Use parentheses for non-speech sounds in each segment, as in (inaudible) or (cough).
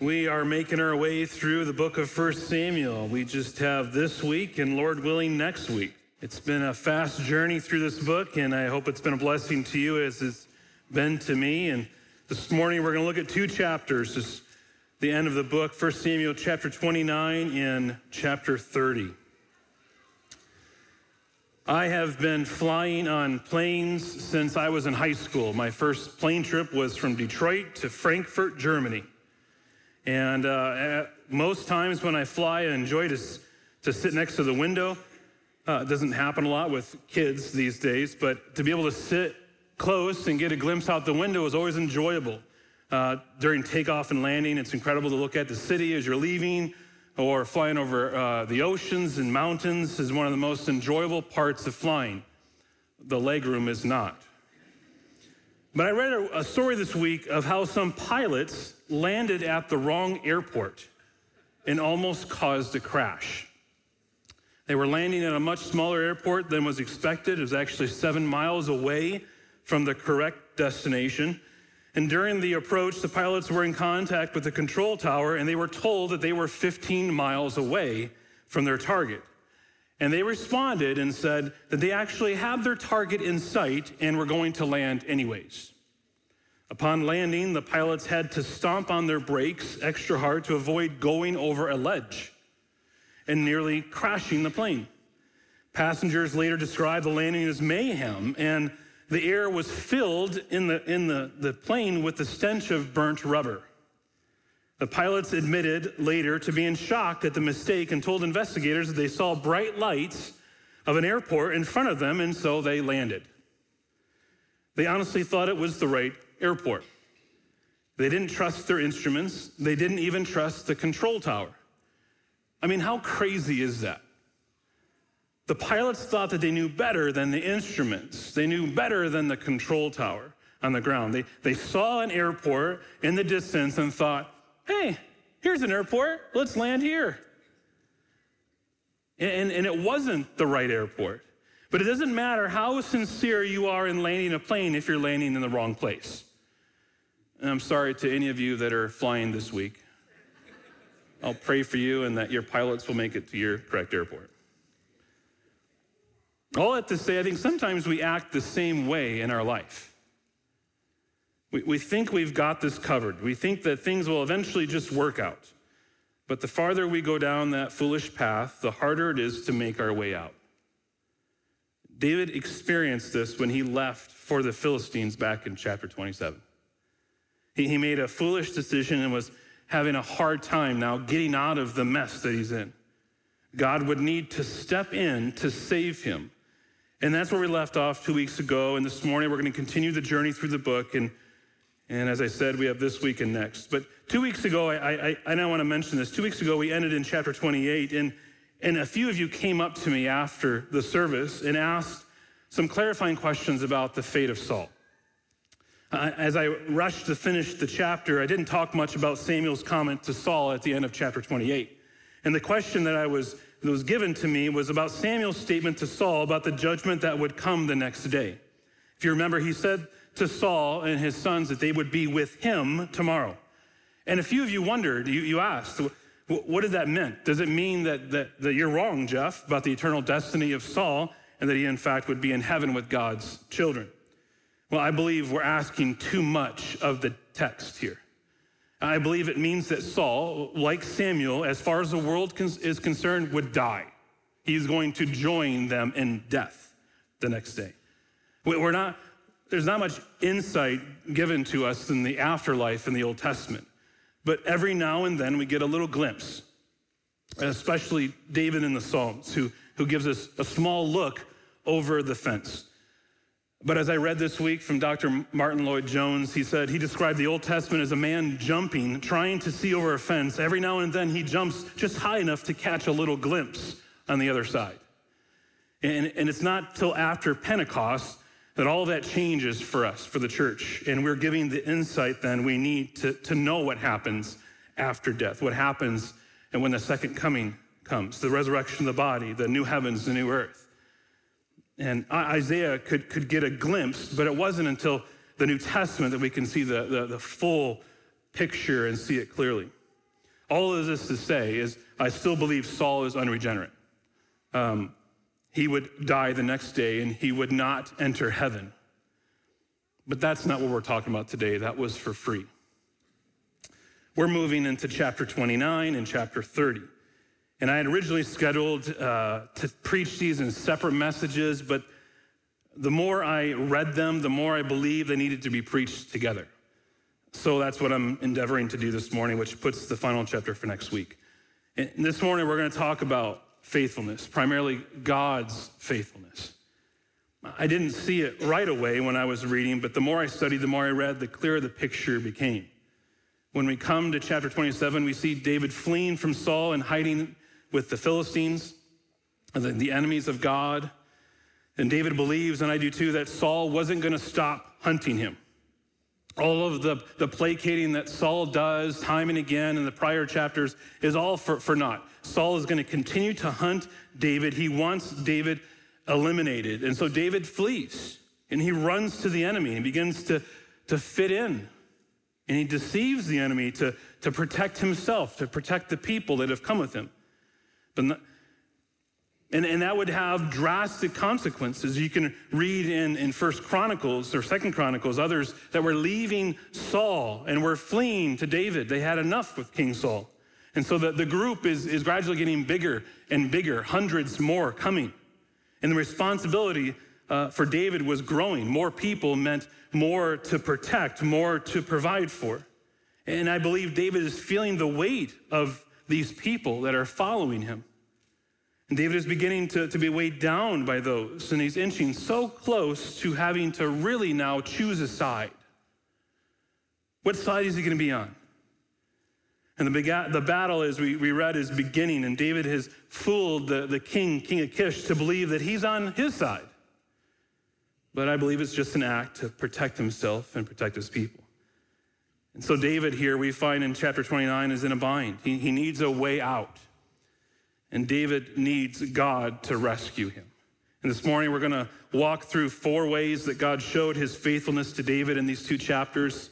We are making our way through the book of 1 Samuel. We just have this week and Lord willing next week. It's been a fast journey through this book, and I hope it's been a blessing to you as it's been to me. And this morning we're going to look at two chapters. This the end of the book, 1 Samuel chapter 29 and chapter 30. I have been flying on planes since I was in high school. My first plane trip was from Detroit to Frankfurt, Germany. And uh, most times when I fly, I enjoy to, to sit next to the window. Uh, it doesn't happen a lot with kids these days, but to be able to sit close and get a glimpse out the window is always enjoyable. Uh, during takeoff and landing, it's incredible to look at the city as you're leaving or flying over uh, the oceans and mountains is one of the most enjoyable parts of flying. The legroom is not. But I read a, story this week of how some pilots landed at the wrong airport and almost caused a crash. They were landing at a much smaller airport than was expected. It was actually seven miles away from the correct destination. And during the approach, the pilots were in contact with the control tower and they were told that they were 15 miles away from their target. And they responded and said that they actually had their target in sight and were going to land anyways. Upon landing, the pilots had to stomp on their brakes extra hard to avoid going over a ledge and nearly crashing the plane. Passengers later described the landing as mayhem, and the air was filled in the, in the, the plane with the stench of burnt rubber. The pilots admitted later to being shocked at the mistake and told investigators that they saw bright lights of an airport in front of them, and so they landed. They honestly thought it was the right airport. They didn't trust their instruments, they didn't even trust the control tower. I mean, how crazy is that? The pilots thought that they knew better than the instruments. They knew better than the control tower on the ground. They, they saw an airport in the distance and thought, hey, here's an airport, let's land here. And, and it wasn't the right airport. But it doesn't matter how sincere you are in landing a plane if you're landing in the wrong place. And I'm sorry to any of you that are flying this week. I'll pray for you and that your pilots will make it to your correct airport. All that to say, I think sometimes we act the same way in our life. We, we think we've got this covered. We think that things will eventually just work out. But the farther we go down that foolish path, the harder it is to make our way out. David experienced this when he left for the Philistines back in chapter 27. He, he made a foolish decision and was having a hard time now getting out of the mess that he's in. God would need to step in to save him. And that's where we left off two weeks ago. And this morning, we're going to continue the journey through the book. And, and as I said, we have this week and next. But two weeks ago, I, I, I now want to mention this. Two weeks ago, we ended in chapter 28. And, and a few of you came up to me after the service and asked some clarifying questions about the fate of Saul. Uh, as I rushed to finish the chapter, I didn't talk much about Samuel's comment to Saul at the end of chapter 28. And the question that I was that was given to me was about Samuel's statement to Saul about the judgment that would come the next day. If you remember, he said to Saul and his sons that they would be with him tomorrow. And a few of you wondered, you, you asked, what did that mean? Does it mean that, that, that you're wrong, Jeff, about the eternal destiny of Saul and that he, in fact, would be in heaven with God's children? Well, I believe we're asking too much of the text here. I believe it means that Saul, like Samuel, as far as the world is concerned, would die. He's going to join them in death the next day. We're not, there's not much insight given to us in the afterlife in the Old Testament, but every now and then we get a little glimpse, especially David in the Psalms, who, who gives us a small look over the fence. But as I read this week from Dr. Martyn Lloyd-Jones, he said he described the Old Testament as a man jumping, trying to see over a fence. Every now and then he jumps just high enough to catch a little glimpse on the other side. And, and it's not till after Pentecost that all that changes for us, for the church. And we're giving the insight then we need to, to know what happens after death, what happens and when the second coming comes, the resurrection of the body, the new heavens, the new earth. And Isaiah could, could get a glimpse, but it wasn't until the New Testament that we can see the, the, the full picture and see it clearly. All of this to say is, I still believe Saul is unregenerate. Um, he would die the next day and he would not enter heaven. But that's not what we're talking about today. That was for free. We're moving into chapter 29 and chapter 30. And I had originally scheduled uh, to preach these in separate messages, but the more I read them, the more I believe they needed to be preached together. So that's what I'm endeavoring to do this morning, which puts the final chapter for next week. And this morning, we're going to talk about faithfulness, primarily God's faithfulness. I didn't see it right away when I was reading, but the more I studied, the more I read, the clearer the picture became. When we come to chapter 27, we see David fleeing from Saul and hiding with the Philistines, the enemies of God. And David believes, and I do too, that Saul wasn't going to stop hunting him. All of the, the placating that Saul does time and again in the prior chapters is all for, for naught. Saul is going to continue to hunt David. He wants David eliminated. And so David flees and he runs to the enemy and begins to, to fit in. And he deceives the enemy to, to protect himself, to protect the people that have come with him. But not, and, and that would have drastic consequences. You can read in, in First Chronicles or Second Chronicles, others that were leaving Saul and were fleeing to David. They had enough with King Saul. And so the, the group is, is gradually getting bigger and bigger, hundreds more coming. And the responsibility uh, for David was growing. More people meant more to protect, more to provide for. And I believe David is feeling the weight of these people that are following him. And David is beginning to, to be weighed down by those, and he's inching so close to having to really now choose a side. What side is he going to be on? And the, the battle, as we, we read, is beginning, and David has fooled the, the king, King Achish, to believe that he's on his side. But I believe it's just an act to protect himself and protect his people. And so, David here, we find in chapter 29, is in a bind. He, he needs a way out. And David needs God to rescue him. And this morning we're going to walk through four ways that God showed his faithfulness to David in these two chapters.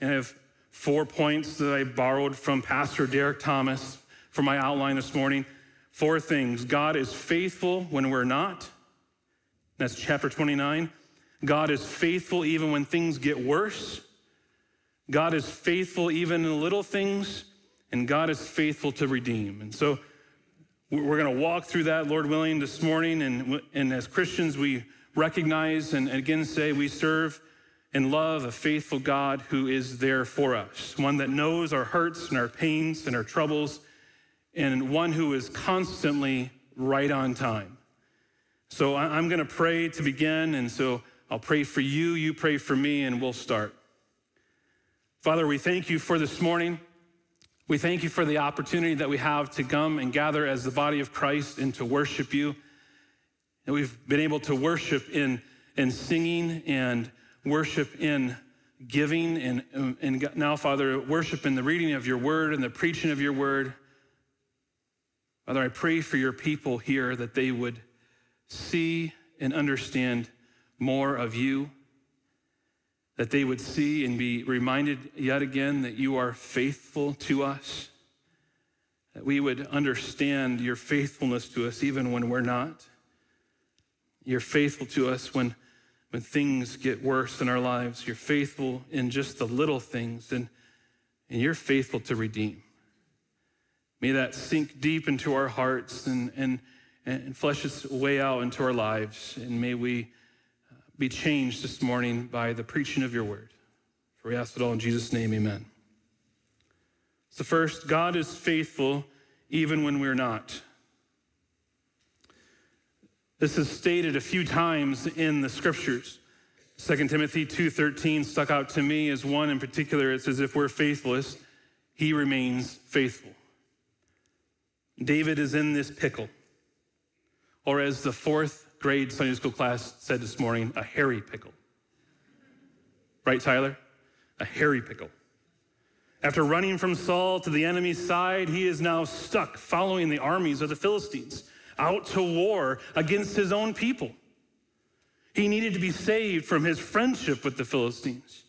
And have four points that I borrowed from Pastor Derek Thomas for my outline this morning. Four things God is faithful when we're not. That's chapter 29. God is faithful even when things get worse. God is faithful even in little things. And God is faithful to redeem. And so, we're going to walk through that, Lord willing, this morning. And, and as Christians, we recognize and again say we serve and love a faithful God who is there for us, one that knows our hurts and our pains and our troubles, and one who is constantly right on time. So I'm going to pray to begin. And so I'll pray for you, you pray for me, and we'll start. Father, we thank you for this morning. We thank you for the opportunity that we have to come and gather as the body of Christ and to worship you. And we've been able to worship in, in singing and worship in giving and, and now, Father, worship in the reading of your word and the preaching of your word. Father, I pray for your people here that they would see and understand more of you that they would see and be reminded yet again that you are faithful to us, that we would understand your faithfulness to us even when we're not. You're faithful to us when, when things get worse in our lives. You're faithful in just the little things, and, and you're faithful to redeem. May that sink deep into our hearts and, and, and flesh its way out into our lives, and may we uh, be changed this morning by the preaching of your word. For we ask it all in Jesus' name, amen. So, first, God is faithful even when we're not. This is stated a few times in the scriptures. 2 Timothy 2:13 stuck out to me as one in particular. It says, if we're faithless, he remains faithful. David is in this pickle. Or as the fourth grade Sunday school class said this morning, a hairy pickle. Right, Tyler? A hairy pickle. After running from Saul to the enemy's side, he is now stuck following the armies of the Philistines out to war against his own people. He needed to be saved from his friendship with the Philistines.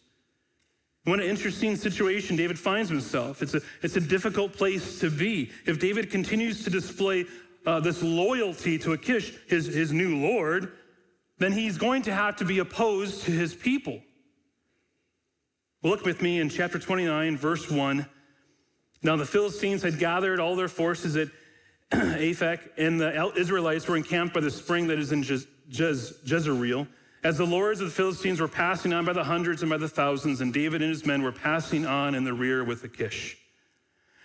What an interesting situation David finds himself. It's a, it's a difficult place to be. If David continues to display uh, this loyalty to Achish, his, his new lord, then he's going to have to be opposed to his people. Look with me in chapter 29, verse 1. Now the Philistines had gathered all their forces at (clears throat) Aphek, and the Israelites were encamped by the spring that is in Jez- Jez- Jezreel. As the lords of the Philistines were passing on by the hundreds and by the thousands, and David and his men were passing on in the rear with Achish.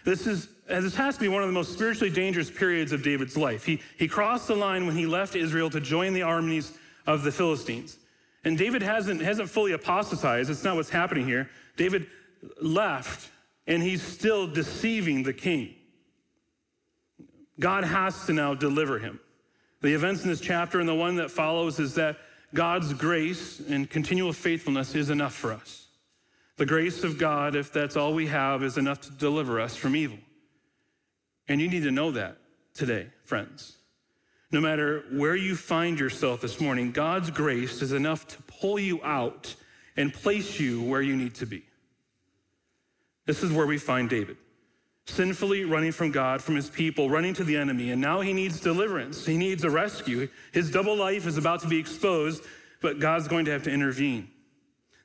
This, is, this has to be one of the most spiritually dangerous periods of David's life. He, he crossed the line when he left Israel to join the armies of the Philistines. And David hasn't, hasn't fully apostatized. It's not what's happening here. David left, and he's still deceiving the king. God has to now deliver him. The events in this chapter and the one that follows is that God's grace and continual faithfulness is enough for us. The grace of God, if that's all we have, is enough to deliver us from evil. And you need to know that today, friends. No matter where you find yourself this morning, God's grace is enough to pull you out and place you where you need to be. This is where we find David sinfully running from God, from his people, running to the enemy, and now he needs deliverance. He needs a rescue. His double life is about to be exposed, but God's going to have to intervene.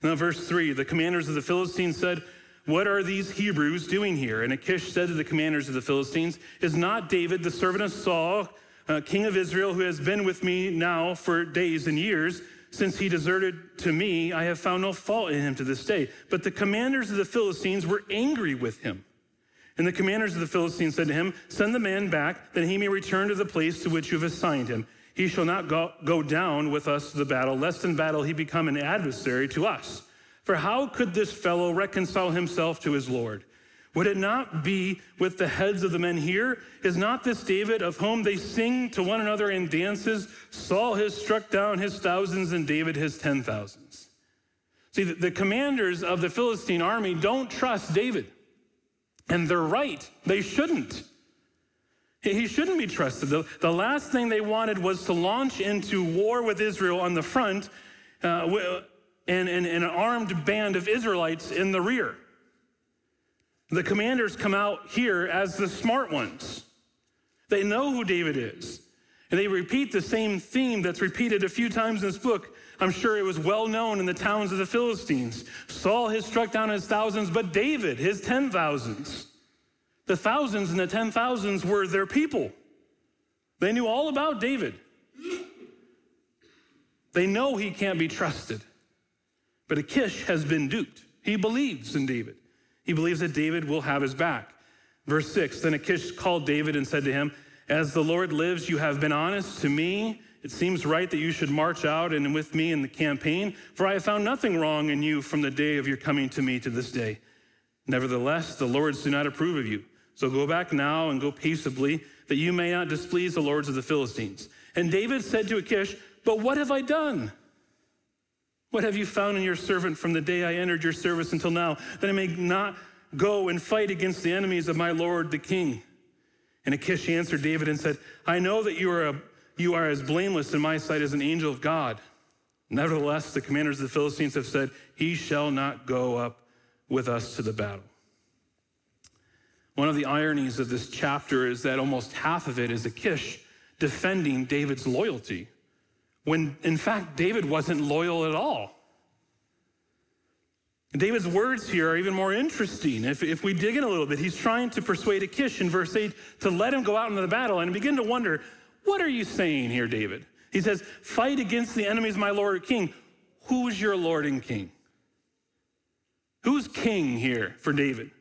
Now, verse 3 the commanders of the Philistines said, What are these Hebrews doing here? And Achish said to the commanders of the Philistines, Is not David, the servant of Saul, uh, king of Israel, who has been with me now for days and years? Since he deserted to me, I have found no fault in him to this day. But the commanders of the Philistines were angry with him. And the commanders of the Philistines said to him, Send the man back, that he may return to the place to which you have assigned him. He shall not go, go down with us to the battle, lest in battle he become an adversary to us. For how could this fellow reconcile himself to his Lord? Would it not be with the heads of the men here? Is not this David of whom they sing to one another in dances? Saul has struck down his thousands and David his ten thousands. See, the commanders of the Philistine army don't trust David. And they're right. They shouldn't. He shouldn't be trusted. The, the last thing they wanted was to launch into war with Israel on the front uh, and, and, and an armed band of Israelites in the rear. The commanders come out here as the smart ones. They know who David is. And they repeat the same theme that's repeated a few times in this book. I'm sure it was well known in the towns of the Philistines. Saul has struck down his thousands, but David, his ten thousands. The thousands and the ten thousands were their people. They knew all about David. They know he can't be trusted. But Achish has been duped. He believes in David. He believes that David will have his back. Verse 6 Then Achish called David and said to him, As the Lord lives, you have been honest to me it seems right that you should march out and with me in the campaign, for I have found nothing wrong in you from the day of your coming to me to this day. Nevertheless, the lords do not approve of you. So go back now and go peaceably, that you may not displease the lords of the Philistines. And David said to Achish, But what have I done? What have you found in your servant from the day I entered your service until now, that I may not go and fight against the enemies of my lord the king? And Achish answered David and said, I know that you are a you are as blameless in my sight as an angel of God. Nevertheless, the commanders of the Philistines have said, He shall not go up with us to the battle. One of the ironies of this chapter is that almost half of it is Achish defending David's loyalty, when in fact, David wasn't loyal at all. David's words here are even more interesting. If, if we dig in a little bit, he's trying to persuade Achish in verse 8 to let him go out into the battle and begin to wonder what are you saying here, David? He says, Fight against the enemies, my Lord King. Who's your Lord and King? Who's king here for David?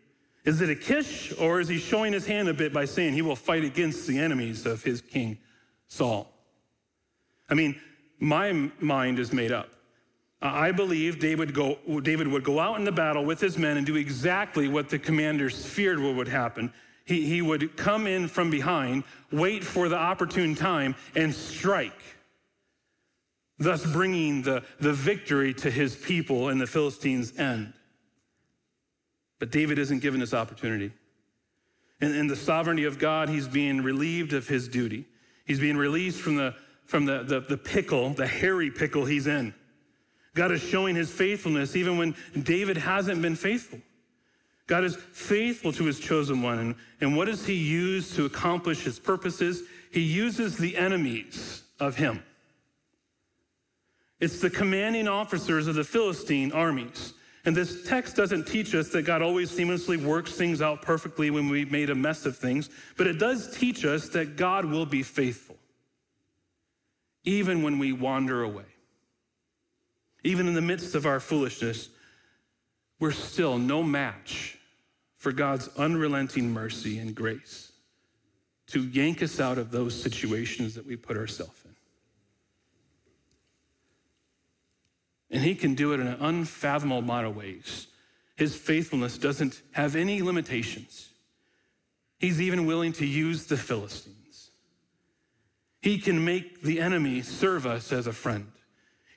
Is it Achish, or is he showing his hand a bit by saying he will fight against the enemies of his king, Saul? I mean, my mind is made up. I believe David, go, David would go out in the battle with his men and do exactly what the commanders feared would happen. He, he would come in from behind, wait for the opportune time, and strike, thus bringing the, the victory to his people and the Philistines' end. But David isn't given this opportunity. In, in the sovereignty of God, he's being relieved of his duty. He's being released from the, from the, the, the pickle, the hairy pickle he's in. God is showing his faithfulness even when David hasn't been faithful. God is faithful to his chosen one. And, what does he use to accomplish his purposes? He uses the enemies of him. It's the commanding officers of the Philistine armies. And this text doesn't teach us that God always seamlessly works things out perfectly when we made a mess of things, but it does teach us that God will be faithful, even when we wander away. Even in the midst of our foolishness, we're still no match for God's unrelenting mercy and grace to yank us out of those situations that we put ourselves in. And He can do it in an unfathomable amount of ways. His faithfulness doesn't have any limitations. He's even willing to use the Philistines. He can make the enemy serve us as a friend.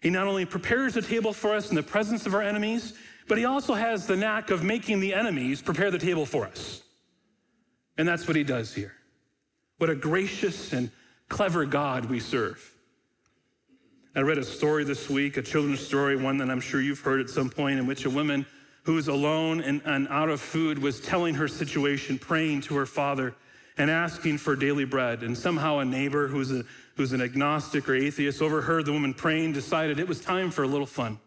He not only prepares a table for us in the presence of our enemies, but he also has the knack of making the enemies prepare the table for us. And that's what he does here. What a gracious and clever God we serve. I read a story this week, a children's story, one that I'm sure you've heard at some point, in which a woman who was alone and, and out of food was telling her situation, praying to her father, and asking for daily bread. And somehow a neighbor who's, a, who's an agnostic or atheist overheard the woman praying, decided it was time for a little fun.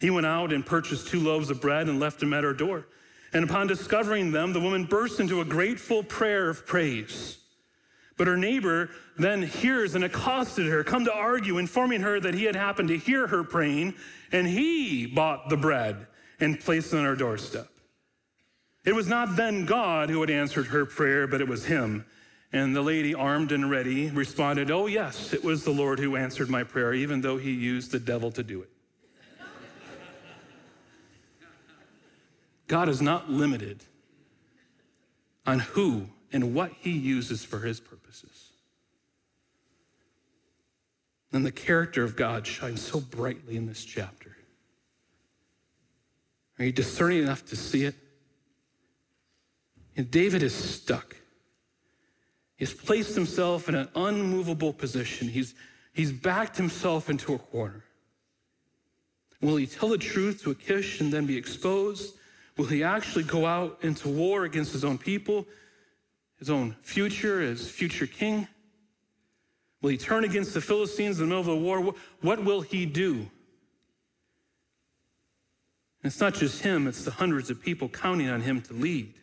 He went out and purchased two loaves of bread and left them at her door. And upon discovering them, the woman burst into a grateful prayer of praise. But her neighbor then hears and accosted her, come to argue, informing her that he had happened to hear her praying, and he bought the bread and placed it on her doorstep. It was not then God who had answered her prayer, but it was him. And the lady, armed and ready, responded, Oh, yes, it was the Lord who answered my prayer, even though he used the devil to do it. God is not limited on who and what he uses for his purposes. And the character of God shines so brightly in this chapter. Are you discerning enough to see it? And David is stuck. He's placed himself in an unmovable position. He's, he's backed himself into a corner. Will he tell the truth to Achish and then be exposed? Will he actually go out into war against his own people, his own future his future king? Will he turn against the Philistines in the middle of the war? What will he do? And it's not just him, it's the hundreds of people counting on him to lead.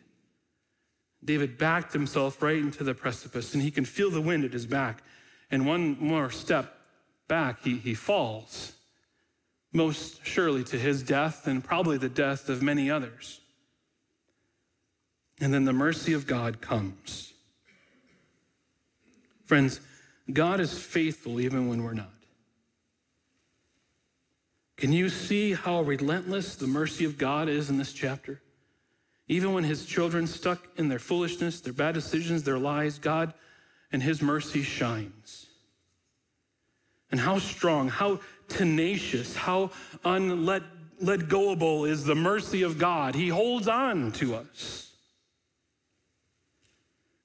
David backed himself right into the precipice, and he can feel the wind at his back. And one more step back, he, he falls most surely to his death and probably the death of many others. And then the mercy of God comes. Friends, God is faithful even when we're not. Can you see how relentless the mercy of God is in this chapter? Even when his children stuck in their foolishness, their bad decisions, their lies, God and his mercy shines. And how strong, how tenacious, how unlet let goable is the mercy of God. He holds on to us.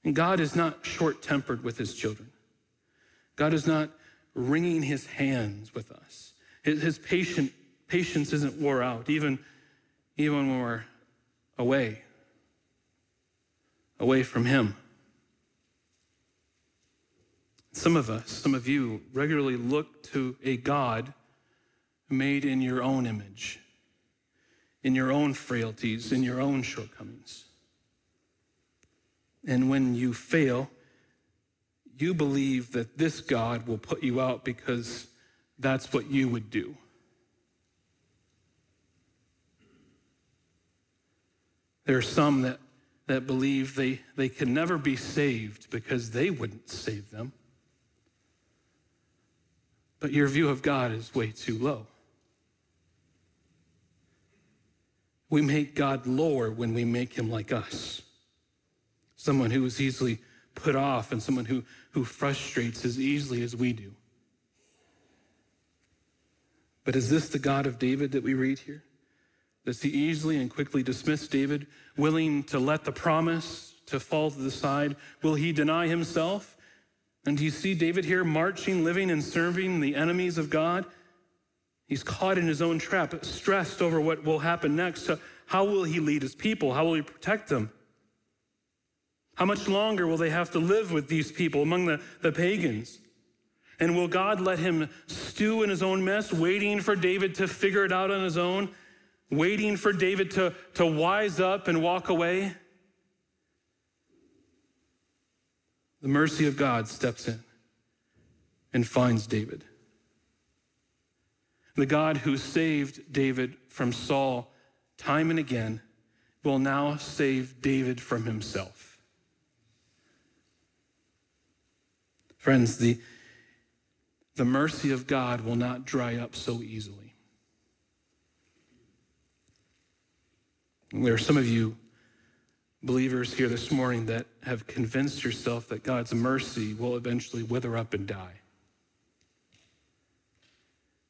And God is not short tempered with his children. God is not wringing his hands with us. His, his patient, patience isn't wore out, even, even when we're away, away from him. Some of us, some of you, regularly look to a God made in your own image, in your own frailties, in your own shortcomings. And when you fail, you believe that this God will put you out because that's what you would do. There are some that, that believe they, they can never be saved because they wouldn't save them. But your view of God is way too low. We make God lower when we make him like us. Someone who is easily put off and someone who, who frustrates as easily as we do. But is this the God of David that we read here? Does he easily and quickly dismiss David, willing to let the promise to fall to the side? Will he deny himself? And do you see David here marching, living, and serving the enemies of God? He's caught in his own trap, stressed over what will happen next. How will he lead his people? How will he protect them? How much longer will they have to live with these people among the, the pagans? And will God let him stew in his own mess, waiting for David to figure it out on his own, waiting for David to, to wise up and walk away? The mercy of God steps in and finds David. The God who saved David from Saul time and again will now save David from himself. Friends, the, the mercy of God will not dry up so easily. There are some of you believers here this morning that have convinced yourself that God's mercy will eventually wither up and die.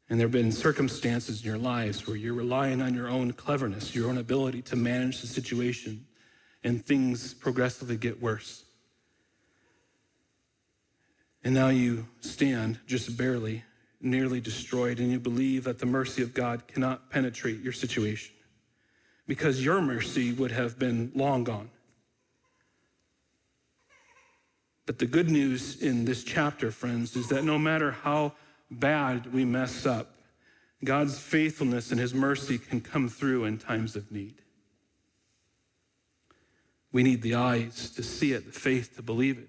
And there have been circumstances in your lives where you're relying on your own cleverness, your own ability to manage the situation, and things progressively get worse. And now you stand just barely, nearly destroyed, and you believe that the mercy of God cannot penetrate your situation because your mercy would have been long gone. But the good news in this chapter, friends, is that no matter how bad we mess up, God's faithfulness and his mercy can come through in times of need. We need the eyes to see it, the faith to believe it.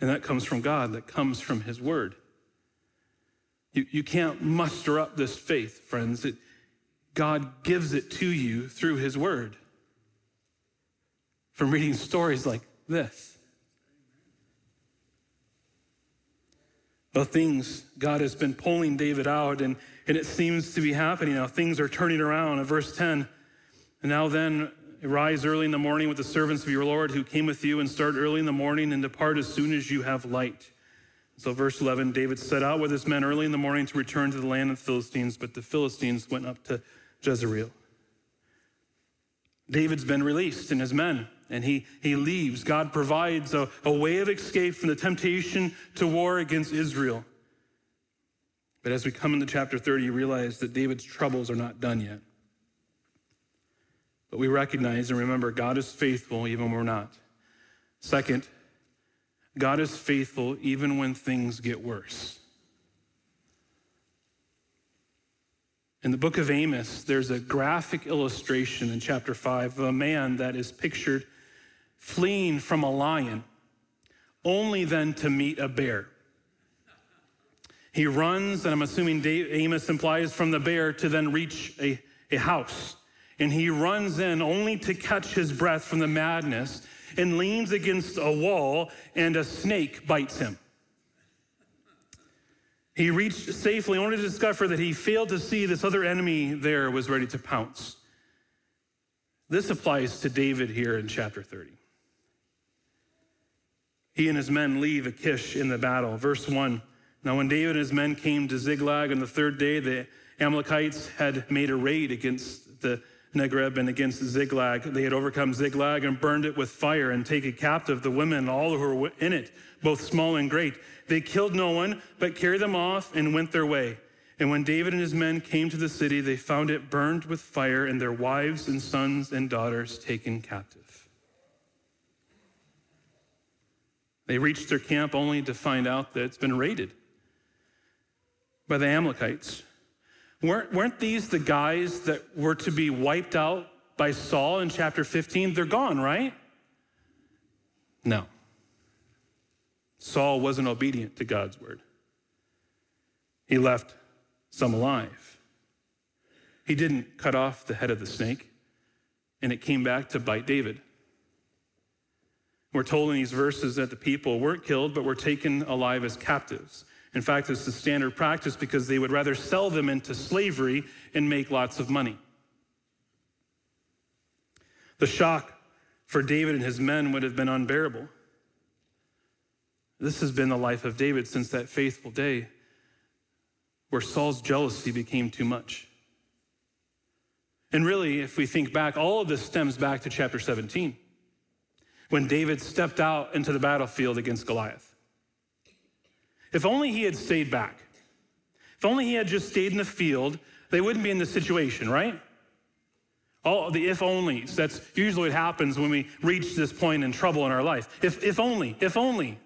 And that comes from God, that comes from his word. You, you can't muster up this faith, friends. It, God gives it to you through His Word. From reading stories like this. The things God has been pulling David out, and, and it seems to be happening now. Things are turning around. In verse 10, and now then, rise early in the morning with the servants of your Lord who came with you, and start early in the morning and depart as soon as you have light. So, verse 11 David set out with his men early in the morning to return to the land of the Philistines, but the Philistines went up to Jezreel. David's been released and his men, and he, he leaves. God provides a, a way of escape from the temptation to war against Israel. But as we come into chapter 30, you realize that David's troubles are not done yet. But we recognize and remember God is faithful even when we're not. Second, God is faithful even when things get worse. In the book of Amos, there's a graphic illustration in chapter 5 of a man that is pictured fleeing from a lion, only then to meet a bear. He runs, and I'm assuming Amos implies from the bear to then reach a, a house. And he runs in only to catch his breath from the madness and leans against a wall, and a snake bites him. He reached safely only to discover that he failed to see this other enemy there was ready to pounce. This applies to David here in chapter 30. He and his men leave Achish in the battle. Verse 1 Now, when David and his men came to Ziklag on the third day, the Amalekites had made a raid against the Negeb and against Ziklag. They had overcome Ziklag and burned it with fire and taken captive the women and all who were in it, both small and great. They killed no one, but carried them off and went their way. And when David and his men came to the city, they found it burned with fire and their wives and sons and daughters taken captive. They reached their camp only to find out that it's been raided by the Amalekites. Weren't, weren't these the guys that were to be wiped out by Saul in chapter 15? They're gone, right? No. Saul wasn't obedient to God's word. He left some alive. He didn't cut off the head of the snake, and it came back to bite David. We're told in these verses that the people weren't killed, but were taken alive as captives. In fact, it's the standard practice because they would rather sell them into slavery and make lots of money. The shock for David and his men would have been unbearable. This has been the life of David since that faithful day where Saul's jealousy became too much. And really, if we think back, all of this stems back to chapter 17 when David stepped out into the battlefield against Goliath. If only he had stayed back. If only he had just stayed in the field, they wouldn't be in this situation, right? All the if onlys. That's usually what happens when we reach this point in trouble in our life. If, if only, if only.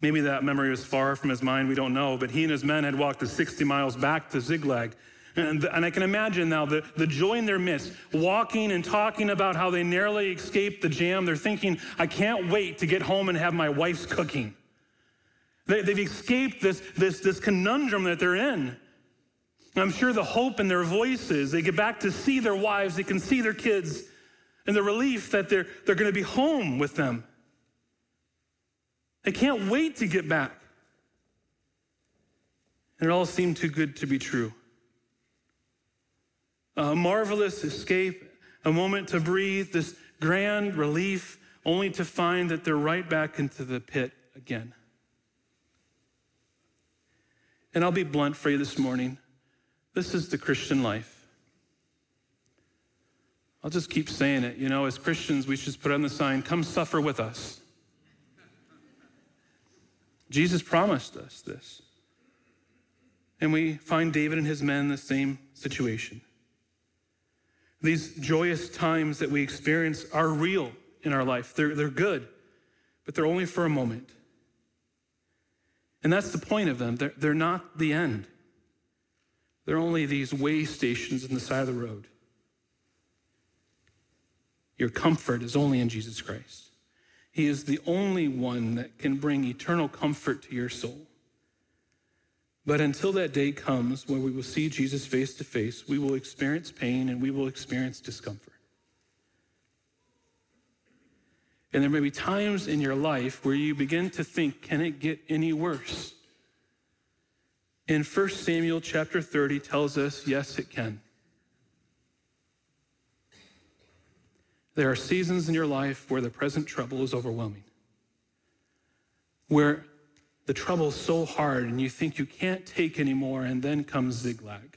Maybe that memory was far from his mind, we don't know, but he and his men had walked the 60 miles back to Ziklag. And, and I can imagine now the, the joy in their midst, walking and talking about how they narrowly escaped the jam. They're thinking, I can't wait to get home and have my wife's cooking. They, have escaped this, this, this conundrum that they're in. I'm sure the hope in their voices, they get back to see their wives, they can see their kids, and the relief that they're, they're going to be home with them. They can't wait to get back. And it all seemed too good to be true. A marvelous escape, a moment to breathe, this grand relief, only to find that they're right back into the pit again. And I'll be blunt for you this morning. This is the Christian life. I'll just keep saying it. You know, as Christians, we should put on the sign, come suffer with us. Jesus promised us this. And we find David and his men in the same situation. These joyous times that we experience are real in our life. They're, they're good, but they're only for a moment. And that's the point of them. They're, they're not the end, they're only these way stations in the side of the road. Your comfort is only in Jesus Christ. He is the only one that can bring eternal comfort to your soul. But until that day comes when we will see Jesus face to face, we will experience pain and we will experience discomfort. And there may be times in your life where you begin to think, can it get any worse? In 1 Samuel chapter 30 tells us, yes, it can. There are seasons in your life where the present trouble is overwhelming, where the trouble is so hard and you think you can't take anymore, and then comes Ziklag.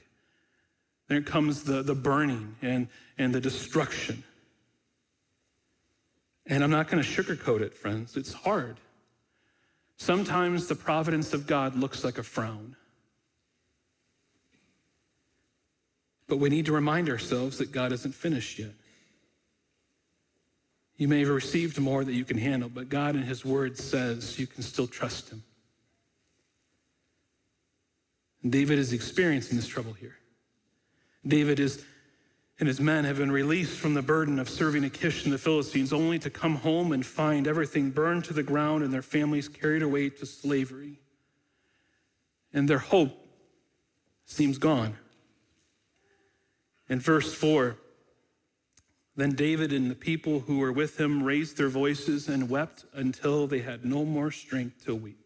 Then comes the, the burning and, and the destruction. And I'm not going to sugarcoat it, friends. It's hard. Sometimes the providence of God looks like a frown. But we need to remind ourselves that God isn't finished yet. You may have received more that you can handle, but God in His Word says you can still trust Him. David is experiencing this trouble here. David is and his men have been released from the burden of serving Achish and the Philistines, only to come home and find everything burned to the ground and their families carried away to slavery. And their hope seems gone. In verse 4, then David and the people who were with him raised their voices and wept until they had no more strength to weep.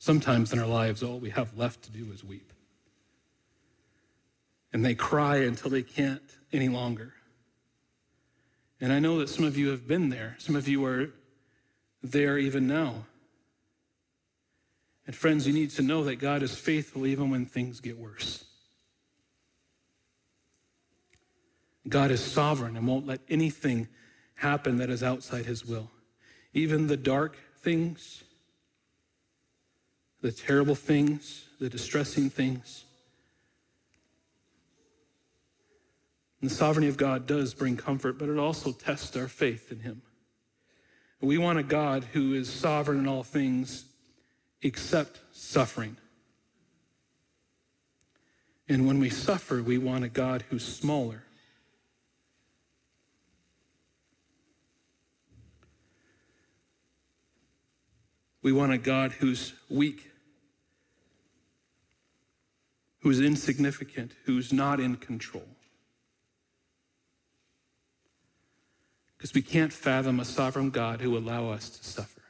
Sometimes in our lives, all we have left to do is weep. And they cry until they can't any longer. And I know that some of you have been there. Some of you are there even now. And friends, you need to know that God is faithful even when things get worse. God is sovereign and won't let anything happen that is outside his will. Even the dark things, the terrible things, the distressing things. And the sovereignty of God does bring comfort, but it also tests our faith in him. We want a God who is sovereign in all things except suffering. And when we suffer, we want a God who's smaller We want a God who's weak, who's insignificant, who's not in control. Because we can't fathom a sovereign God who will allow us to suffer.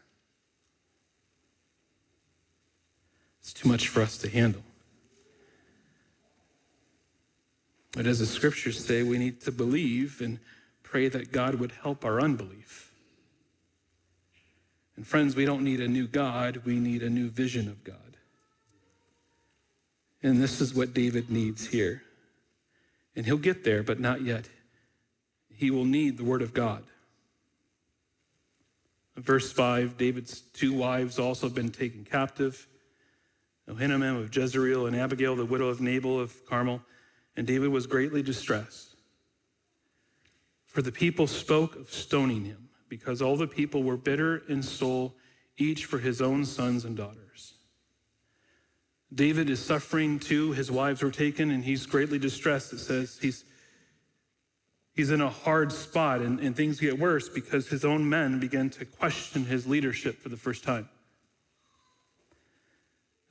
It's too much for us to handle. But as the scriptures say, we need to believe and pray that God would help our unbelief. And friends, we don't need a new God, we need a new vision of God. And this is what David needs here. And he'll get there, but not yet. He will need the Word of God. Verse 5 David's two wives also have been taken captive Ahinoam of Jezreel and Abigail, the widow of Nabal of Carmel. And David was greatly distressed. For the people spoke of stoning him, because all the people were bitter in soul, each for his own sons and daughters. David is suffering too. His wives were taken, and he's greatly distressed. It says he's he's in a hard spot and, and things get worse because his own men begin to question his leadership for the first time.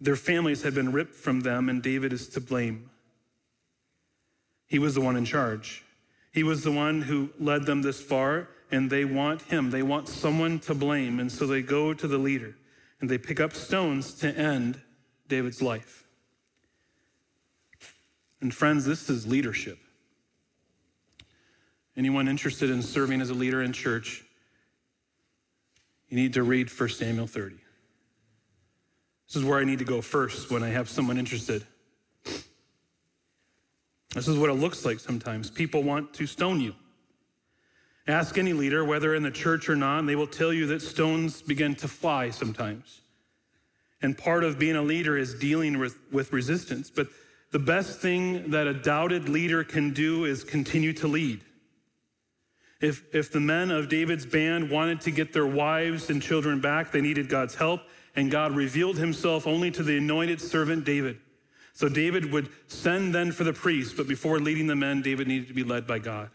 Their families had been ripped from them, and David is to blame. He was the one in charge. He was the one who led them this far, and they want him. They want someone to blame. And so they go to the leader and they pick up stones to end David's life. And friends, this is leadership. Anyone interested in serving as a leader in church, you need to read 1 Samuel 30. This is where I need to go first when I have someone interested. This is what it looks like sometimes. People want to stone you. Ask any leader, whether in the church or not, and they will tell you that stones begin to fly sometimes. And part of being a leader is dealing with, with resistance. But the best thing that a doubted leader can do is continue to lead. If, if the men of David's band wanted to get their wives and children back, they needed God's help, and God revealed himself only to the anointed servant David. So David would send then for the priest, but before leading the men, David needed to be led by God.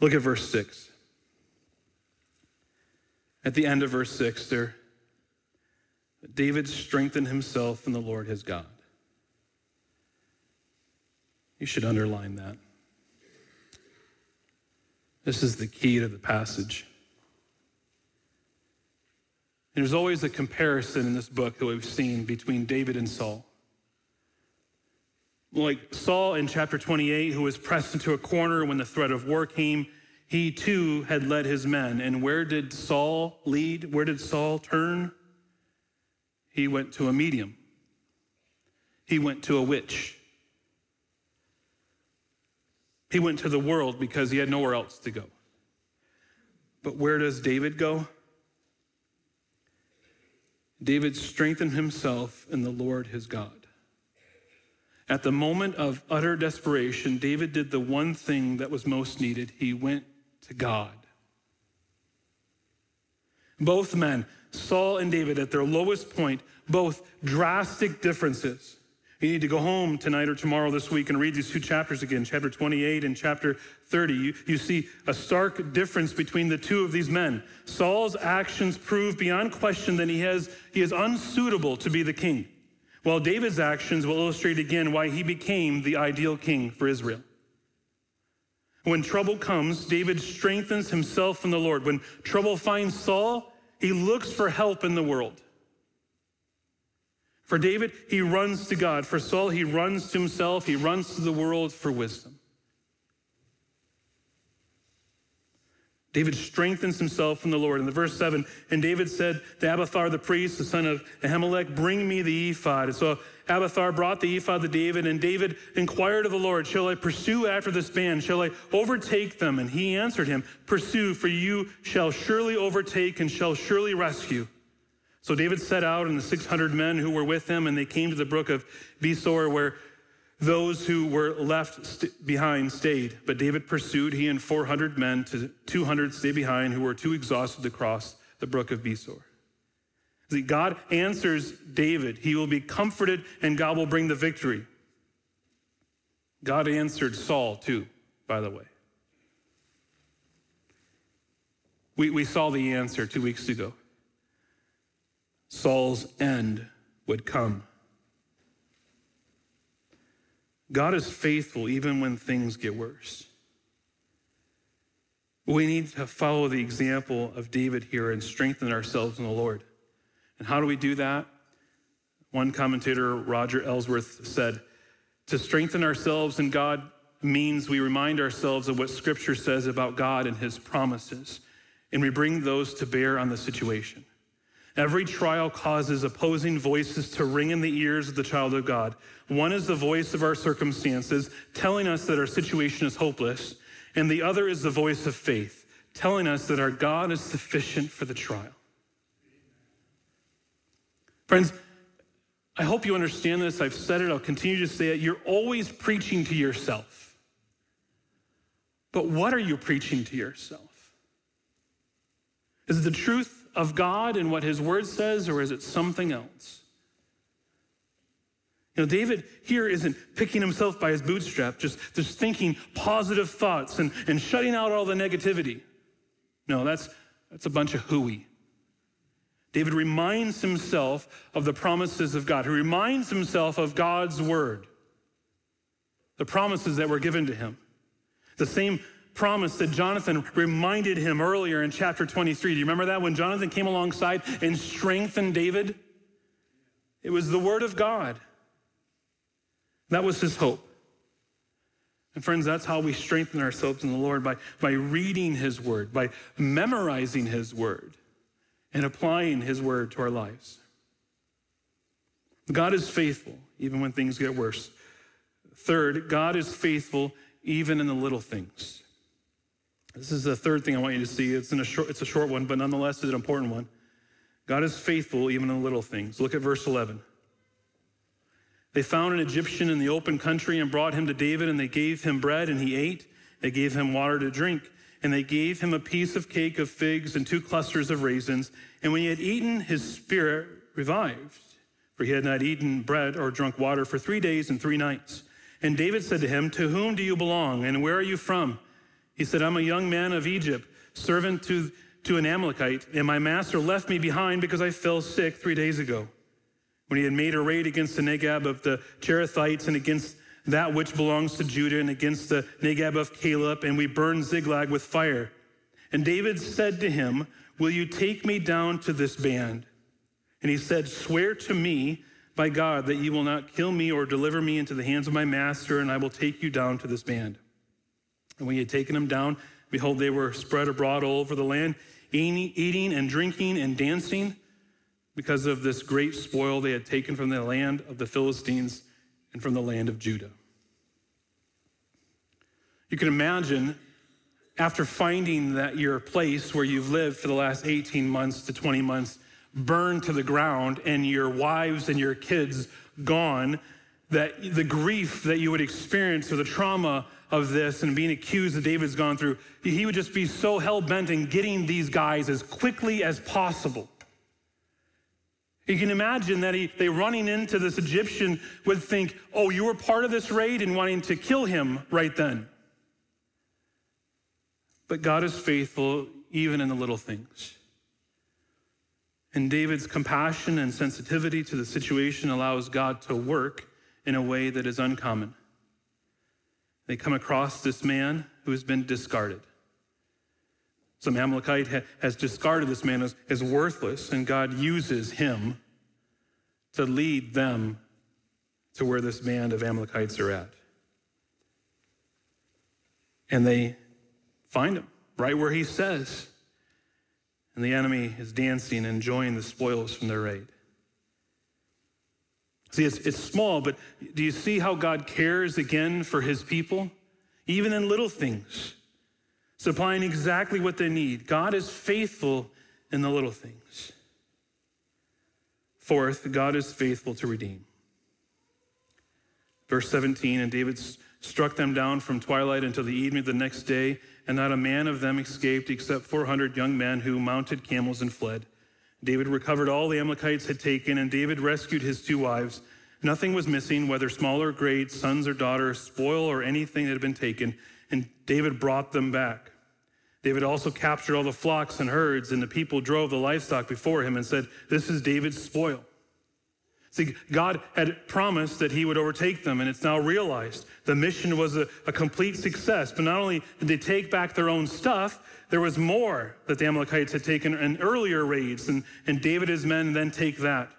Look at verse 6. At the end of verse 6, there, David strengthened himself in the Lord his God. You should underline that. This is the key to the passage. There's always a comparison in this book that we've seen between David and Saul. Like Saul in chapter 28, who was pressed into a corner when the threat of war came, he too had led his men. And where did Saul lead? Where did Saul turn? He went to a medium, he went to a witch. He went to the world because he had nowhere else to go. But where does David go? David strengthened himself in the Lord his God. At the moment of utter desperation, David did the one thing that was most needed he went to God. Both men, Saul and David, at their lowest point, both drastic differences. You need to go home tonight or tomorrow this week and read these two chapters again, chapter 28 and chapter 30. You, you see a stark difference between the two of these men. Saul's actions prove beyond question that he, has, he is unsuitable to be the king, while David's actions will illustrate again why he became the ideal king for Israel. When trouble comes, David strengthens himself in the Lord. When trouble finds Saul, he looks for help in the world. For David, he runs to God. For Saul, he runs to himself. He runs to the world for wisdom. David strengthens himself from the Lord. In the verse 7, and David said to Abiathar the priest, the son of Ahimelech, bring me the ephod. So Abiathar brought the ephod to David, and David inquired of the Lord, Shall I pursue after this band? Shall I overtake them? And he answered him, Pursue, for you shall surely overtake and shall surely rescue. So David set out and the 600 men who were with him, and they came to the brook of Besor, where those who were left st- behind stayed. But David pursued, he and 400 men, to 200 stay behind, who were too exhausted to cross the brook of Besor. See, God answers David. He will be comforted, and God will bring the victory. God answered Saul, too, by the way. We, we saw the answer two weeks ago. Saul's end would come. God is faithful even when things get worse. We need to follow the example of David here and strengthen ourselves in the Lord. And how do we do that? One commentator, Roger Ellsworth, said, To strengthen ourselves in God means we remind ourselves of what Scripture says about God and His promises, and we bring those to bear on the situation. Every trial causes opposing voices to ring in the ears of the child of God. One is the voice of our circumstances, telling us that our situation is hopeless, and the other is the voice of faith, telling us that our God is sufficient for the trial. Friends, I hope you understand this. I've said it, I'll continue to say it. You're always preaching to yourself. But what are you preaching to yourself? Is it the truth of God and what his word says, or is it something else? You know, David here isn't picking himself by his bootstrap, just, just thinking positive thoughts and, and shutting out all the negativity. No, that's, that's a bunch of hooey. David reminds himself of the promises of God. He reminds himself of God's word, the promises that were given to him. The same promise that Jonathan reminded him earlier in chapter 23. Do you remember that when Jonathan came alongside and strengthened David? It was the word of God. That was his hope. And friends, that's how we strengthen ourselves in the Lord by, by reading his word, by memorizing his word, and applying his word to our lives. God is faithful even when things get worse. Third, God is faithful even in the little things. This is the third thing I want you to see. It's, a short, it's a short one, but nonetheless, it's an important one. God is faithful even in the little things. Look at verse 11. They found an Egyptian in the open country and brought him to David, and they gave him bread, and he ate. They gave him water to drink, and they gave him a piece of cake of figs and two clusters of raisins. And when he had eaten, his spirit revived, for he had not eaten bread or drunk water for three days and three nights. And David said to him, To whom do you belong, and where are you from? He said, I'm a young man of Egypt, servant to, to an Amalekite, and my master left me behind because I fell sick three days ago when he had made a raid against the Negeb of the Cherethites and against that which belongs to Judah and against the Negeb of Caleb, and we burned Ziklag with fire. And David said to him, Will you take me down to this band? And he said, Swear to me by God that you will not kill me or deliver me into the hands of my master, and I will take you down to this band. And when he had taken them down, behold, they were spread abroad all over the land, eating and drinking and dancing because of this great spoil they had taken from the land of the Philistines and from the land of Judah. You can imagine after finding that your place where you've lived for the last 18 months to 20 months burned to the ground and your wives and your kids gone, that the grief that you would experience or the trauma of this and being accused that David's gone through, he would just be so hell bent in getting these guys as quickly as possible. You can imagine that he, they running into this Egyptian would think, oh, you were part of this raid and wanting to kill him right then. But God is faithful even in the little things. And David's compassion and sensitivity to the situation allows God to work in a way that is uncommon. They come across this man who has been discarded. Some Amalekite ha- has discarded this man as, as worthless, and God uses him to lead them to where this band of Amalekites are at. And they find him right where he says. And the enemy is dancing, enjoying the spoils from their raid. See, it's, it's small, but do you see how God cares again for his people? Even in little things supplying exactly what they need. God is faithful in the little things. Fourth, God is faithful to redeem. Verse 17, and David struck them down from twilight until the evening of the next day, and not a man of them escaped except 400 young men who mounted camels and fled. David recovered all the Amalekites had taken, and David rescued his two wives. Nothing was missing, whether small or great, sons or daughters, spoil or anything that had been taken, and David brought them back. David also captured all the flocks and herds, and the people drove the livestock before him and said, This is David's spoil. See, God had promised that he would overtake them, and it's now realized. The mission was a, a, complete success. But not only did they take back their own stuff, there was more that the Amalekites had taken in earlier raids, and, and David and his men then take that.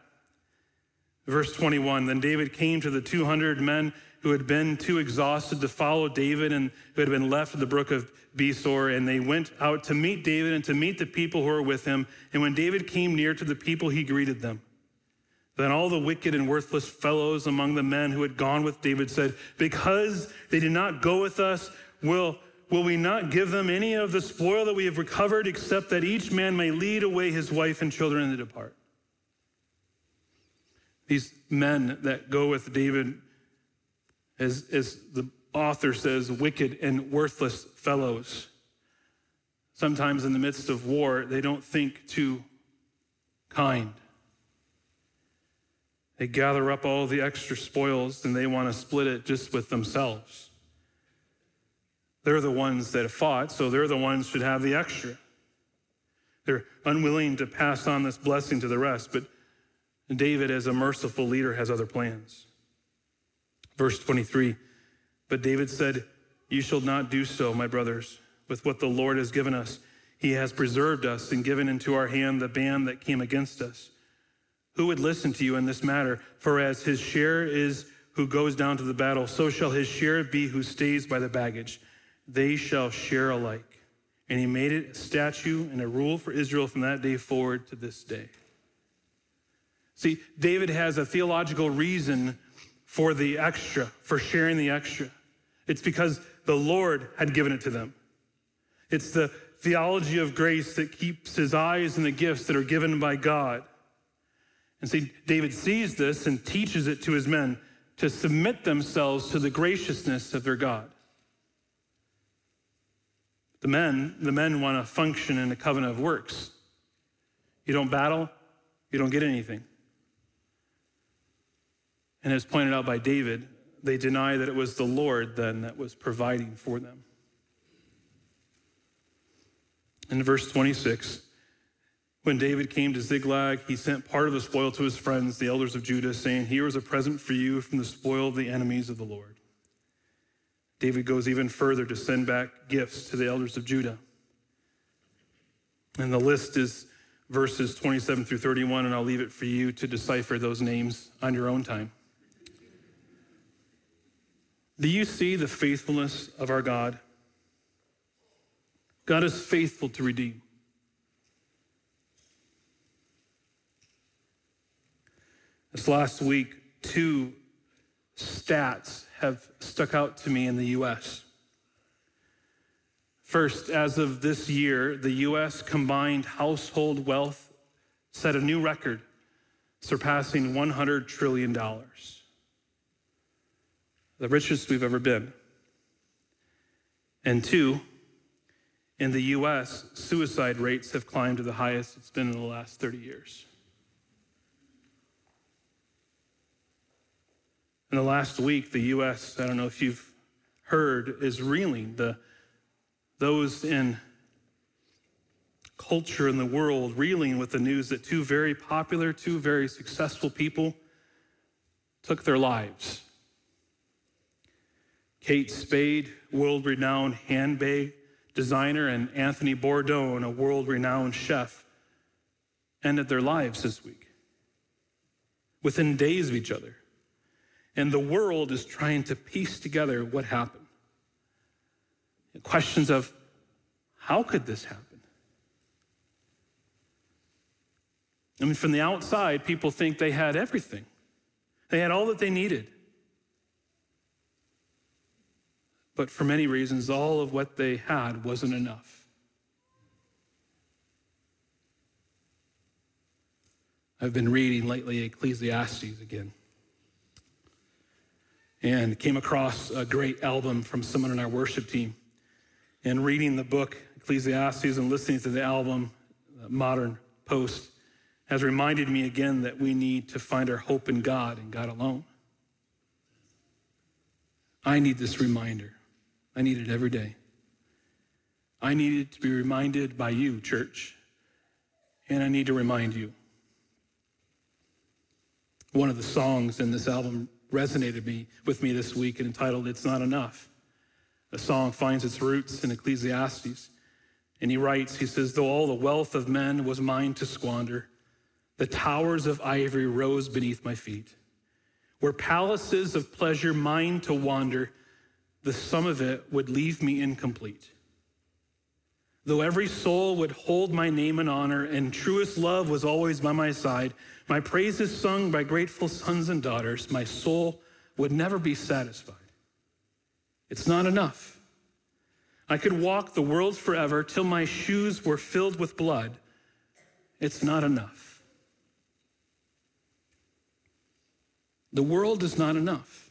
Verse 21 Then David came to the 200 men who had been too exhausted to follow David and who had been left at the brook of Besor, and they went out to meet David and to meet the people who were with him. And when David came near to the people, he greeted them. Then all the wicked and worthless fellows among the men who had gone with David said, Because they did not go with us, will will we not give them any of the spoil that we have recovered, except that each man may lead away his wife and children and depart? These men that go with David, as, as the author says, wicked and worthless fellows. Sometimes in the midst of war, they don't think too kind. They gather up all the extra spoils and they want to split it just with themselves. They're the ones that have fought, so they're the ones should have the extra. They're unwilling to pass on this blessing to the rest, but David, as a merciful leader, has other plans. Verse 23 But David said, You shall not do so, my brothers, with what the Lord has given us. He has preserved us and given into our hand the band that came against us. Who would listen to you in this matter? For as his share is who goes down to the battle, so shall his share be who stays by the baggage. They shall share alike. And he made it a statute and a rule for Israel from that day forward to this day. See, David has a theological reason for the extra, for sharing the extra. It's because the Lord had given it to them. It's the theology of grace that keeps his eyes on the gifts that are given by God. And see, David sees this and teaches it to his men to submit themselves to the graciousness of their God. The men, the men want to function in a covenant of works. You don't battle, you don't get anything. And as pointed out by David, they deny that it was the Lord then that was providing for them. In verse 26, when David came to Ziklag, he sent part of the spoil to his friends, the elders of Judah, saying, Here is a present for you from the spoil of the enemies of the Lord. David goes even further to send back gifts to the elders of Judah. And the list is verses 27 through 31, and I'll leave it for you to decipher those names on your own time. Do you see the faithfulness of our God? God is faithful to redeem. This last week, two stats have stuck out to me in the US. First, as of this year, the US combined household wealth set a new record, surpassing $100 trillion. The richest we've ever been. And two, in the US, suicide rates have climbed to the highest it's been in the last 30 years. In the last week, the US, I don't know if you've heard, is reeling. The, those in culture in the world reeling with the news that two very popular, two very successful people took their lives. Kate Spade, world renowned handbag designer, and Anthony Bourdain, a world renowned chef, ended their lives this week within days of each other. And the world is trying to piece together what happened. Questions of how could this happen? I mean, from the outside, people think they had everything, they had all that they needed. But for many reasons, all of what they had wasn't enough. I've been reading lately Ecclesiastes again and came across a great album from someone in our worship team. And reading the book Ecclesiastes and listening to the album, uh, Modern Post, has reminded me again that we need to find our hope in God and God alone. I need this reminder. I need it every day. I needed to be reminded by you, church, and I need to remind you. One of the songs in this album resonated me, with me this week and entitled It's Not Enough. The song finds its roots in Ecclesiastes. And he writes, he says, Though all the wealth of men was mine to squander, the towers of ivory rose beneath my feet. Were palaces of pleasure mine to wander, the sum of it would leave me incomplete. Though every soul would hold my name in honor, and truest love was always by my side, my praises sung by grateful sons and daughters, my soul would never be satisfied. It's not enough. I could walk the world forever till my shoes were filled with blood. It's not enough. The world is not enough.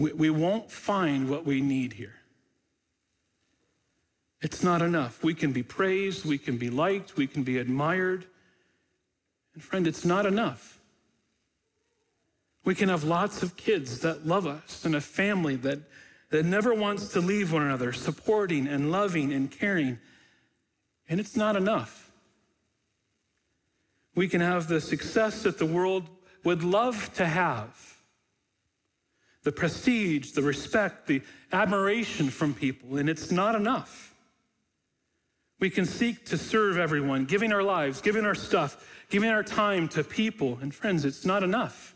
We, we won't find what we need here. It's not enough. We can be praised, we can be liked, we can be admired. And friend, it's not enough. We can have lots of kids that love us and a family that, that never wants to leave one another, supporting and loving and caring. And it's not enough. We can have the success that the world would love to have the prestige, the respect, the admiration from people, and it's not enough. We can seek to serve everyone, giving our lives, giving our stuff, giving our time to people. And friends, it's not enough.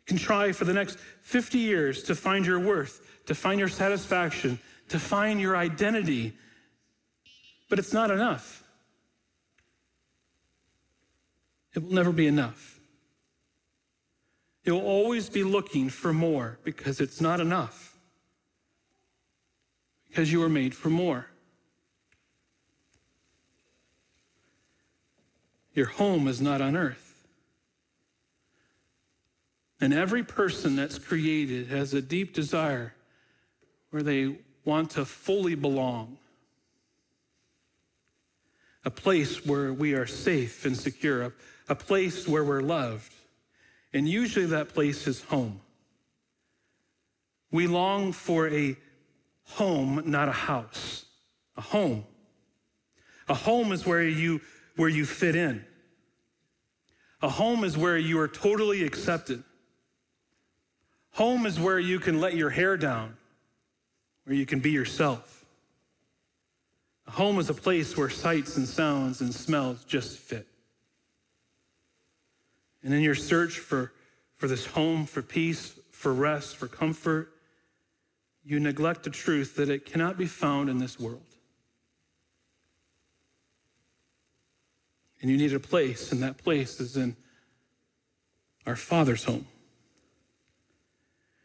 You can try for the next 50 years to find your worth, to find your satisfaction, to find your identity, but it's not enough. It will never be enough. You'll always be looking for more because it's not enough. Because you were made for more. Your home is not on earth. And every person that's created has a deep desire where they want to fully belong. A place where we are safe and secure, a, a place where we're loved. And usually that place is home. We long for a home, not a house. A home. A home is where you where you fit in. A home is where you are totally accepted. Home is where you can let your hair down, where you can be yourself. A home is a place where sights and sounds and smells just fit. And in your search for, for this home, for peace, for rest, for comfort, you neglect the truth that it cannot be found in this world. And you need a place, and that place is in our Father's home.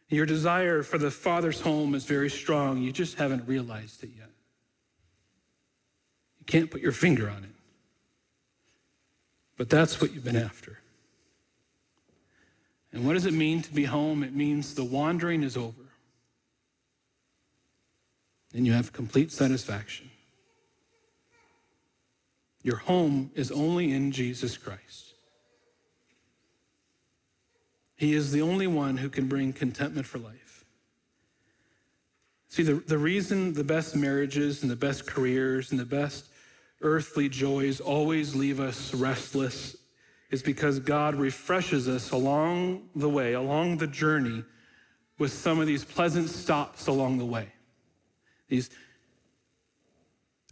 Your desire for the Father's home is very strong. You just haven't realized it yet. You can't put your finger on it. But that's what you've been after. And what does it mean to be home? It means the wandering is over. And you have complete satisfaction. Your home is only in Jesus Christ. He is the only one who can bring contentment for life. See, the, the reason the best marriages and the best careers and the best earthly joys always leave us restless is because God refreshes us along the way, along the journey, with some of these pleasant stops along the way. These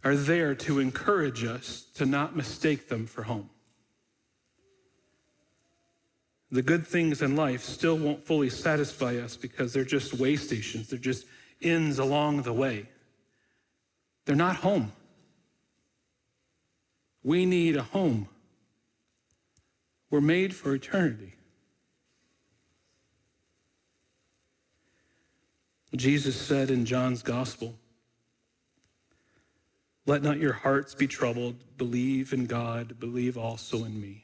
are there to encourage us to not mistake them for home. The good things in life still won't fully satisfy us because they're just way stations, they're just inns along the way. They're not home. We need a home. We're made for eternity. Jesus said in John's gospel, Let not your hearts be troubled. Believe in God, believe also in me.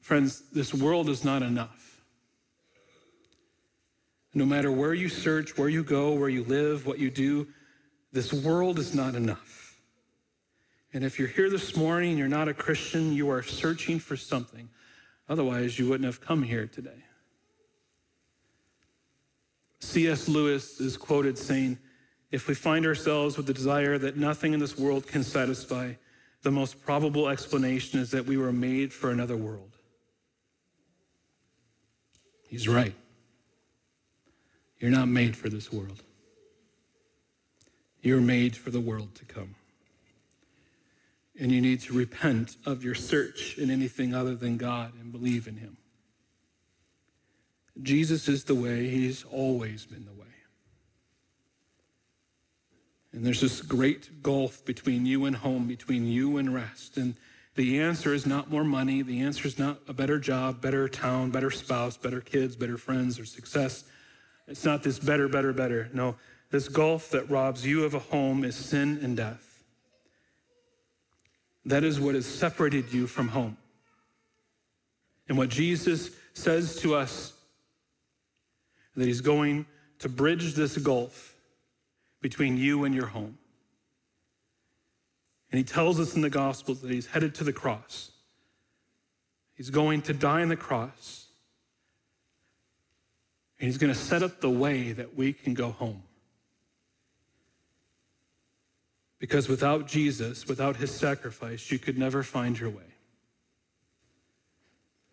Friends, this world is not enough. No matter where you search, where you go, where you live, what you do, this world is not enough. And if you're here this morning and you're not a Christian, you are searching for something. Otherwise, you wouldn't have come here today. C.S. Lewis is quoted saying, If we find ourselves with the desire that nothing in this world can satisfy, the most probable explanation is that we were made for another world. He's right. You're not made for this world. You're made for the world to come and you need to repent of your search in anything other than God and believe in Him. Jesus is the way, He's always been the way. And there's this great gulf between you and home, between you and rest. And the answer is not more money. The answer is not a better job, better town, better spouse, better kids, better friends, or success. It's not this better, better, better. No, this gulf that robs you of a home is sin and death. That is what has separated you from home. And what Jesus says to us that he's going to bridge this gulf between you and your home. And he tells us in the Gospels that he's headed to the cross. He's going to die on the cross. And he's going to set up the way that we can go home. Because without Jesus, without his sacrifice, you could never find your way.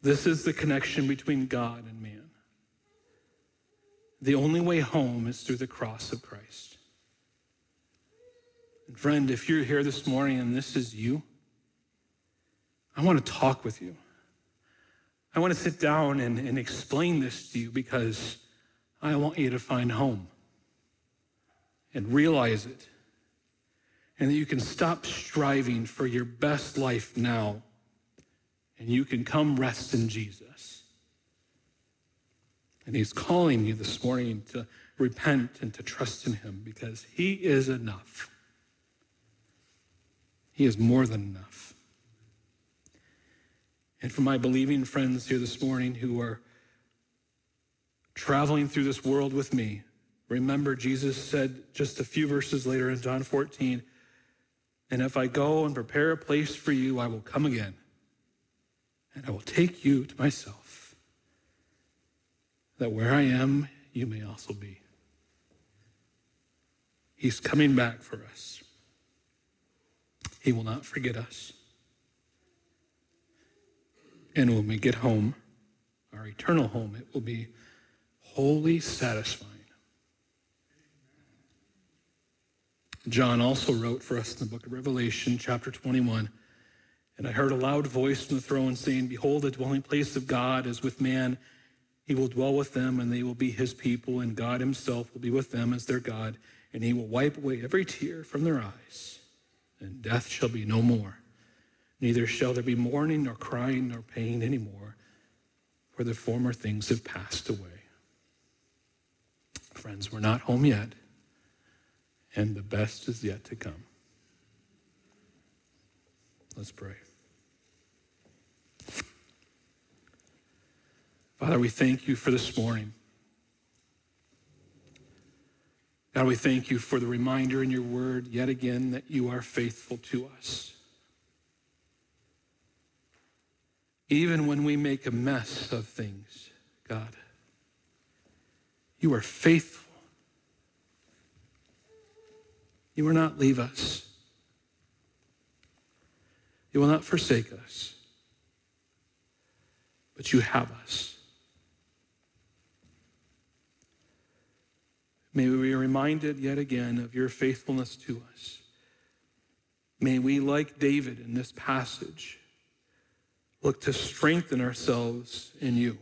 This is the connection between God and man. The only way home is through the cross of Christ. And friend, if you're here this morning and this is you, I want to talk with you. I want to sit down and, and explain this to you because I want you to find home and realize it. And that you can stop striving for your best life now and you can come rest in Jesus. And he's calling you this morning to repent and to trust in him because he is enough. He is more than enough. And for my believing friends here this morning who are traveling through this world with me, remember Jesus said just a few verses later in John 14, and if I go and prepare a place for you, I will come again and I will take you to myself, that where I am, you may also be. He's coming back for us. He will not forget us. And when we get home, our eternal home, it will be wholly satisfying. John also wrote for us in the book of Revelation, chapter 21. And I heard a loud voice from the throne saying, Behold, the dwelling place of God is with man. He will dwell with them, and they will be his people, and God himself will be with them as their God, and he will wipe away every tear from their eyes, and death shall be no more. Neither shall there be mourning, nor crying, nor pain anymore, for the former things have passed away. Friends, we're not home yet, and the best is yet to come. Let's pray. Father, we thank you for this morning. God, we thank you for the reminder in your word yet again that you are faithful to us. Even when we make a mess of things, God, you are faithful. You will not leave us. You will not forsake us. But you have us. May we be reminded yet again of your faithfulness to us. May we, like David in this passage, look to strengthen ourselves in you.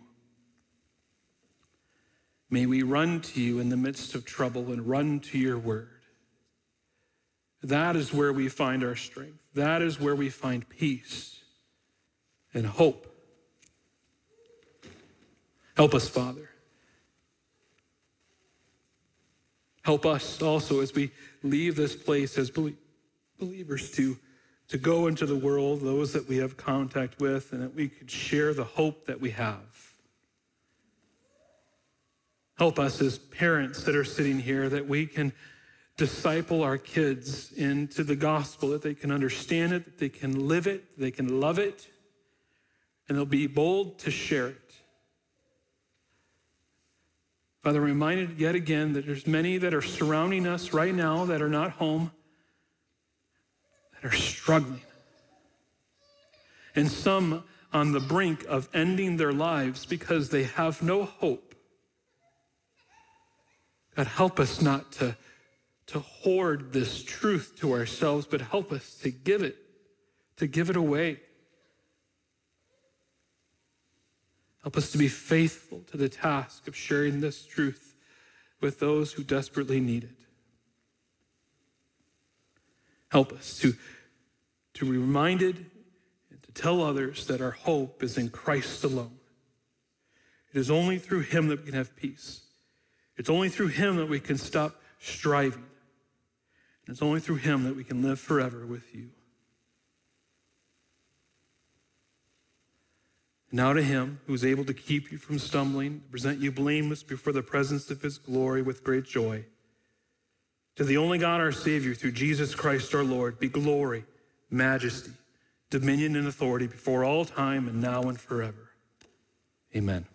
May we run to you in the midst of trouble and run to your word. That is where we find our strength. That is where we find peace and hope. Help us, Father. Help us also as we leave this place as believers to, to go into the world, those that we have contact with, and that we could share the hope that we have. Help us as parents that are sitting here that we can disciple our kids into the gospel, that they can understand it, that they can live it, they can love it, and they'll be bold to share it. Father, reminded yet again that there's many that are surrounding us right now that are not home, that are struggling. And some on the brink of ending their lives because they have no hope. God, help us not to, to hoard this truth to ourselves, but help us to give it, to give it away. Help us to be faithful to the task of sharing this truth with those who desperately need it. Help us to, to be reminded and to tell others that our hope is in Christ alone. It is only through him that we can have peace. It's only through him that we can stop striving. And it's only through him that we can live forever with you. Now to him who is able to keep you from stumbling, present you blameless before the presence of his glory with great joy. To the only God our Savior, through Jesus Christ our Lord, be glory, majesty, dominion, and authority before all time and now and forever. Amen.